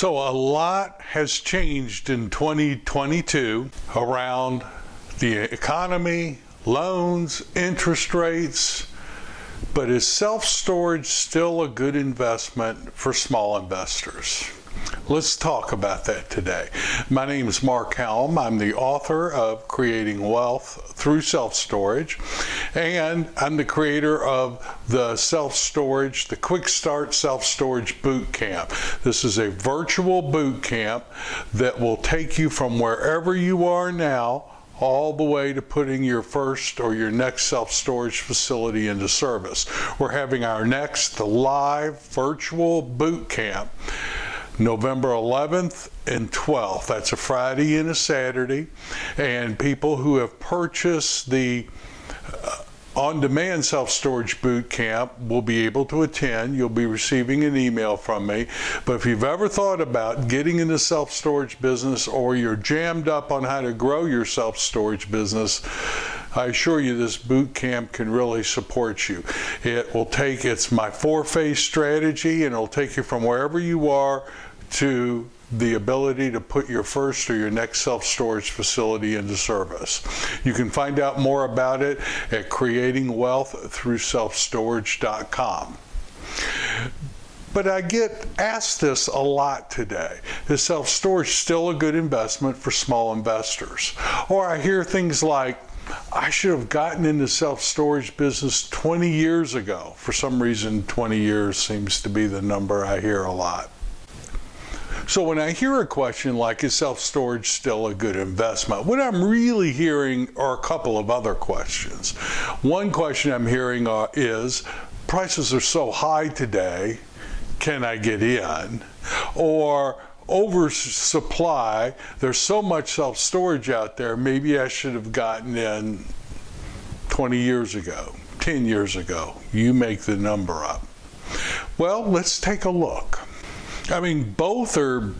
So, a lot has changed in 2022 around the economy, loans, interest rates. But is self storage still a good investment for small investors? Let's talk about that today. My name is Mark Helm. I'm the author of Creating Wealth Through Self Storage, and I'm the creator of the self storage, the Quick Start Self Storage Boot Camp. This is a virtual boot camp that will take you from wherever you are now all the way to putting your first or your next self storage facility into service. We're having our next live virtual boot camp November 11th and 12th. That's a Friday and a Saturday. And people who have purchased the uh, on demand self storage boot camp will be able to attend. You'll be receiving an email from me. But if you've ever thought about getting into self storage business or you're jammed up on how to grow your self storage business, I assure you this boot camp can really support you. It will take, it's my four phase strategy, and it'll take you from wherever you are to the ability to put your first or your next self storage facility into service. You can find out more about it at creatingwealththroughselfstorage.com. But I get asked this a lot today. Is self storage still a good investment for small investors? Or I hear things like, I should have gotten into self storage business 20 years ago. For some reason, 20 years seems to be the number I hear a lot. So when I hear a question like, is self storage still a good investment? What I'm really hearing are a couple of other questions. One question I'm hearing uh, is, prices are so high today, can I get in? Or, oversupply, there's so much self storage out there, maybe I should have gotten in 20 years ago, 10 years ago. You make the number up. Well, let's take a look. I mean, both are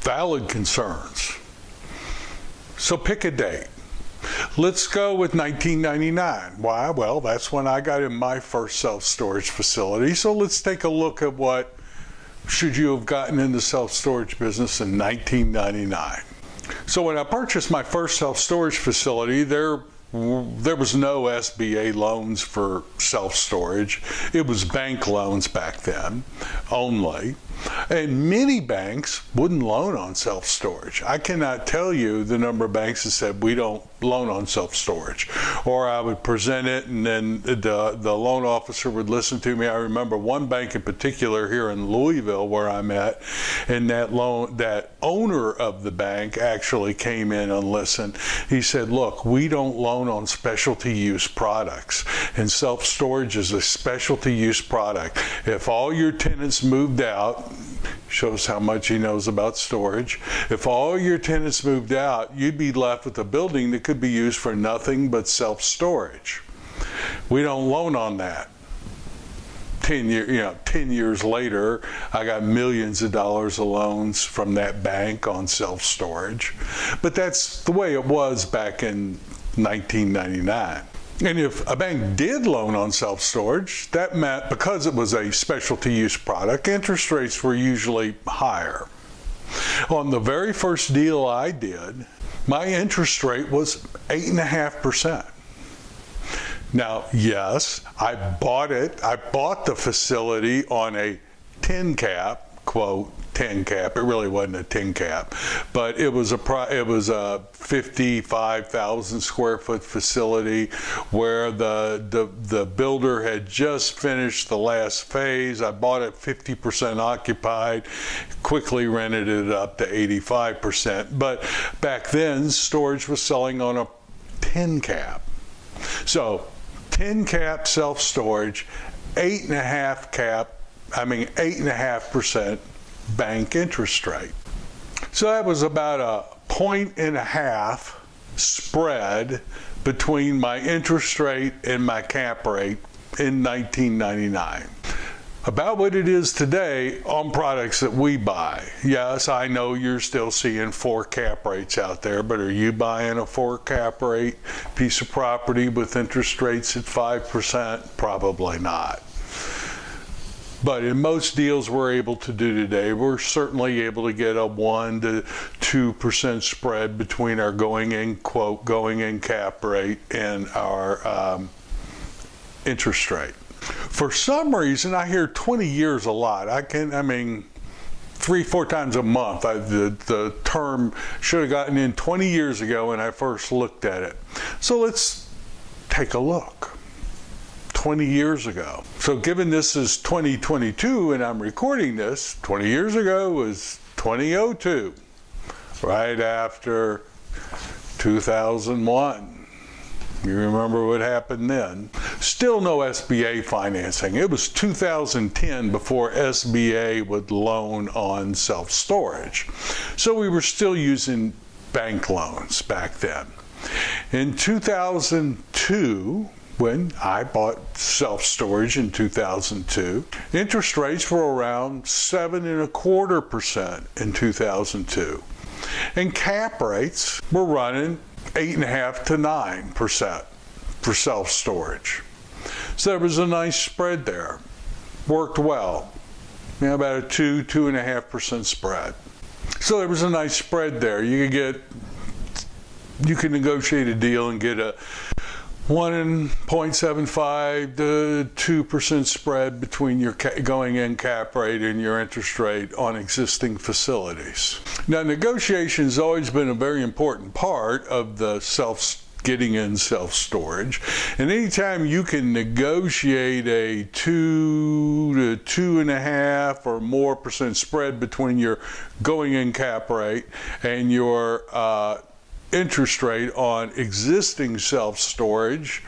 valid concerns. So pick a date. Let's go with 1999. Why? Well, that's when I got in my first self storage facility. So let's take a look at what should you have gotten into self storage business in 1999. So when I purchased my first self storage facility, there there was no SBA loans for self storage. It was bank loans back then only. And many banks wouldn't loan on self storage. I cannot tell you the number of banks that said we don't loan on self storage. Or I would present it and then the, the loan officer would listen to me. I remember one bank in particular here in Louisville where I'm at, and that loan that owner of the bank actually came in and listened. He said, Look, we don't loan on specialty use products. And self storage is a specialty use product. If all your tenants moved out, shows how much he knows about storage. If all your tenants moved out, you'd be left with a building that could be used for nothing but self storage. We don't loan on that. 10 year, you know, 10 years later, I got millions of dollars of loans from that bank on self storage. But that's the way it was back in 1999. And if a bank did loan on self storage, that meant because it was a specialty use product, interest rates were usually higher. On the very first deal I did, my interest rate was 8.5%. Now, yes, I bought it, I bought the facility on a 10 cap, quote, 10 cap. It really wasn't a 10 cap, but it was a it was a 55,000 square foot facility where the, the the builder had just finished the last phase. I bought it 50% occupied, quickly rented it up to 85%. But back then, storage was selling on a 10 cap. So 10 cap self storage, eight and a half cap, I mean, eight and a half percent bank interest rate. So that was about a point and a half spread between my interest rate and my cap rate in 1999. About what it is today on products that we buy. Yes, I know you're still seeing four cap rates out there, but are you buying a four cap rate piece of property with interest rates at 5%? Probably not. But in most deals we're able to do today, we're certainly able to get a 1 to 2% spread between our going in quote, going in cap rate and our um, interest rate. For some reason, I hear 20 years a lot. I can, I mean, three, four times a month. I, the, the term should have gotten in 20 years ago when I first looked at it. So let's take a look. 20 years ago. So given this is 2022 and I'm recording this, 20 years ago was 2002, right after 2001. You remember what happened then? Still no SBA financing. It was 2010 before SBA would loan on self storage. So we were still using bank loans back then. In 2002, when I bought self storage in 2002. Interest rates were around seven and a quarter percent in 2002. And cap rates were running eight and a half to nine percent for self storage. So there was a nice spread there. Worked well. You know, about a two, two and a half percent spread. So there was a nice spread there. You could get you can negotiate a deal and get a 1.75 to 2% spread between your going in cap rate and your interest rate on existing facilities. Now, negotiation has always been a very important part of the self getting in self storage. And anytime you can negotiate a two to two and a half or more percent spread between your going in cap rate and your uh, interest rate on existing self storage,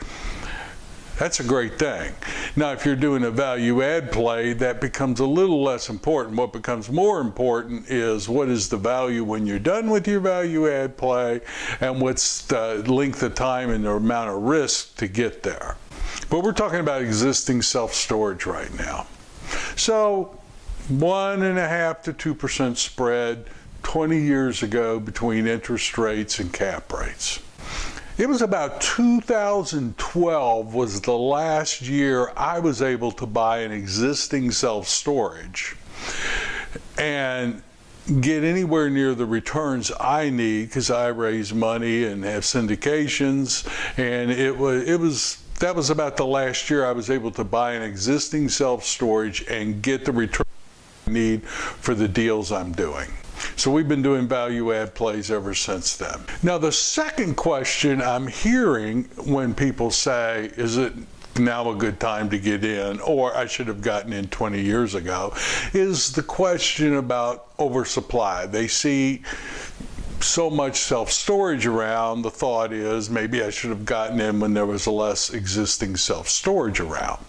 that's a great thing. Now, if you're doing a value add play, that becomes a little less important. What becomes more important is what is the value when you're done with your value add play and what's the length of time and the amount of risk to get there. But we're talking about existing self storage right now. So, one and a half to two percent spread 20 years ago between interest rates and cap rates. It was about 2012 was the last year I was able to buy an existing self-storage and get anywhere near the returns I need because I raise money and have syndications and it was it was that was about the last year I was able to buy an existing self-storage and get the return I need for the deals I'm doing. So we've been doing value add plays ever since then. Now, the second question I'm hearing when people say, is it now a good time to get in, or I should have gotten in 20 years ago, is the question about oversupply. They see so much self storage around, the thought is maybe I should have gotten in when there was less existing self storage around.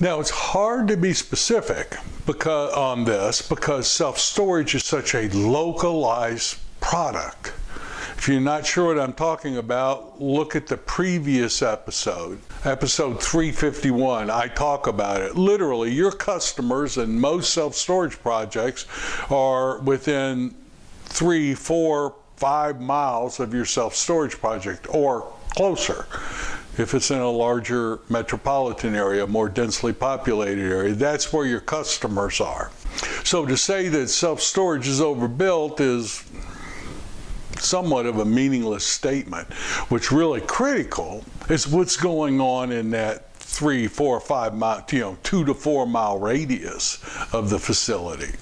Now, it's hard to be specific because, on this because self storage is such a localized product. If you're not sure what I'm talking about, look at the previous episode, episode 351. I talk about it. Literally, your customers and most self storage projects are within three, four, five miles of your self storage project or closer if it's in a larger metropolitan area, more densely populated area, that's where your customers are. So to say that self storage is overbuilt is somewhat of a meaningless statement. What's really critical is what's going on in that three, four, five mile, you know, two to four mile radius of the facility.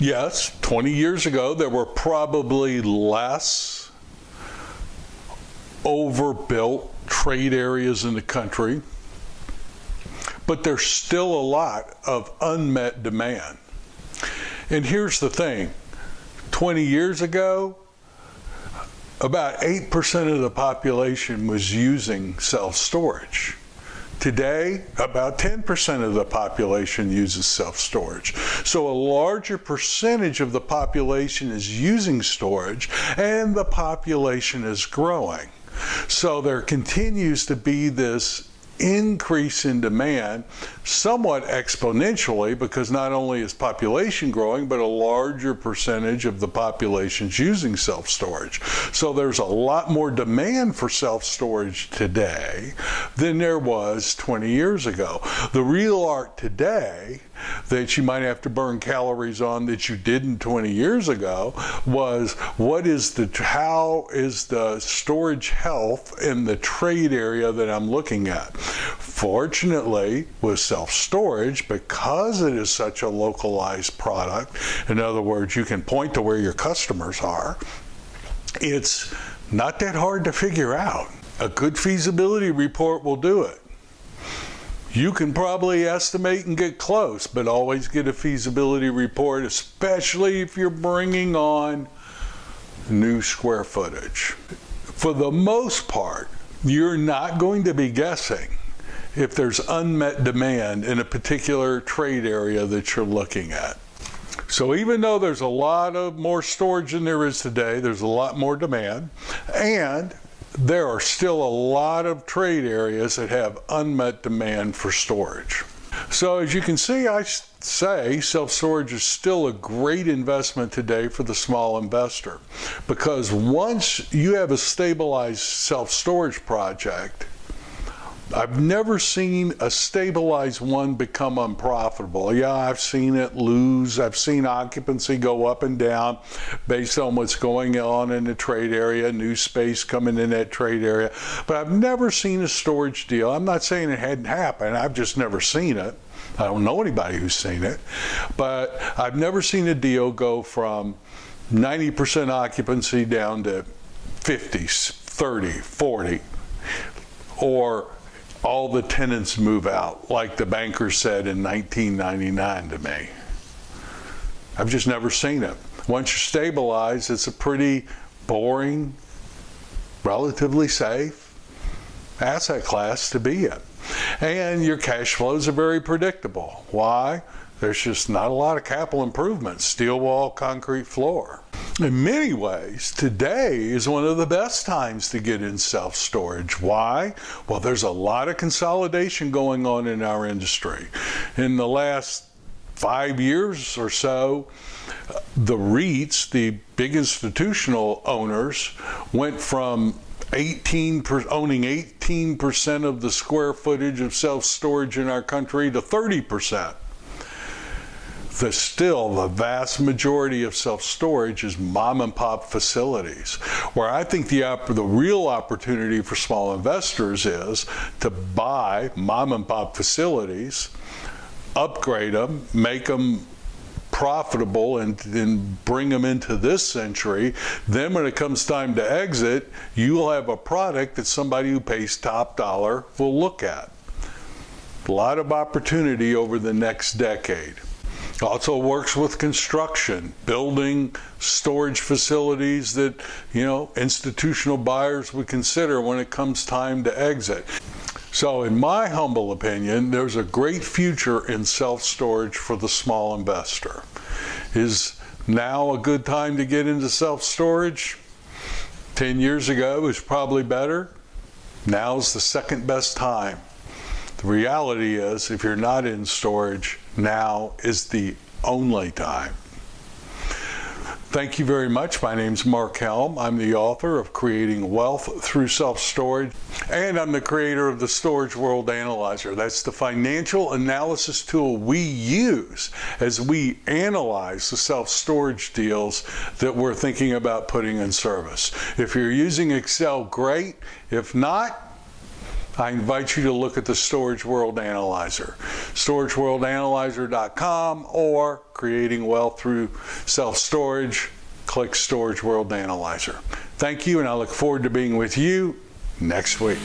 Yes, 20 years ago, there were probably less overbuilt trade areas in the country, but there's still a lot of unmet demand. And here's the thing 20 years ago, about 8% of the population was using self storage. Today, about 10% of the population uses self storage. So, a larger percentage of the population is using storage, and the population is growing. So there continues to be this increase in demand somewhat exponentially because not only is population growing, but a larger percentage of the population is using self storage. So there's a lot more demand for self storage today than there was 20 years ago. The real art today that you might have to burn calories on that you didn't 20 years ago was what is the how is the storage health in the trade area that I'm looking at? Fortunately with self-storage because it is such a localized product in other words you can point to where your customers are it's not that hard to figure out. A good feasibility report will do it you can probably estimate and get close, but always get a feasibility report, especially if you're bringing on new square footage. For the most part, you're not going to be guessing if there's unmet demand in a particular trade area that you're looking at. So even though there's a lot of more storage than there is today, there's a lot more demand, and there are still a lot of trade areas that have unmet demand for storage. So as you can see, I say self-storage is still a great investment today for the small investor because once you have a stabilized self-storage project, I've never seen a stabilized one become unprofitable. Yeah, I've seen it lose. I've seen occupancy go up and down based on what's going on in the trade area, new space coming in that trade area. But I've never seen a storage deal. I'm not saying it hadn't happened. I've just never seen it. I don't know anybody who's seen it. But I've never seen a deal go from 90% occupancy down to 50, 30, 40 or all the tenants move out, like the banker said in 1999 to me. I've just never seen it. Once you stabilize, it's a pretty boring, relatively safe asset class to be in. And your cash flows are very predictable. Why? There's just not a lot of capital improvements, steel wall, concrete floor. In many ways, today is one of the best times to get in self storage. Why? Well, there's a lot of consolidation going on in our industry. In the last five years or so, the REITs, the big institutional owners, went from 18 per, owning 18% of the square footage of self storage in our country to 30% the still the vast majority of self-storage is mom and pop facilities. Where i think the the real opportunity for small investors is to buy mom and pop facilities upgrade them make them profitable and then bring them into this century. Then when it comes time to exit you will have a product that somebody who pays top dollar will look at. A lot of opportunity over the next decade also works with construction, building storage facilities that, you know, institutional buyers would consider when it comes time to exit. So, in my humble opinion, there's a great future in self storage for the small investor. Is now a good time to get into self storage? 10 years ago was probably better. Now's the second best time. The reality is, if you're not in storage, now is the only time. Thank you very much. My name is Mark Helm. I'm the author of Creating Wealth Through Self Storage, and I'm the creator of the Storage World Analyzer. That's the financial analysis tool we use as we analyze the self storage deals that we're thinking about putting in service. If you're using Excel, great. If not, I invite you to look at the Storage World Analyzer, storageworldanalyzer.com, or creating wealth through self storage. Click Storage World Analyzer. Thank you, and I look forward to being with you next week.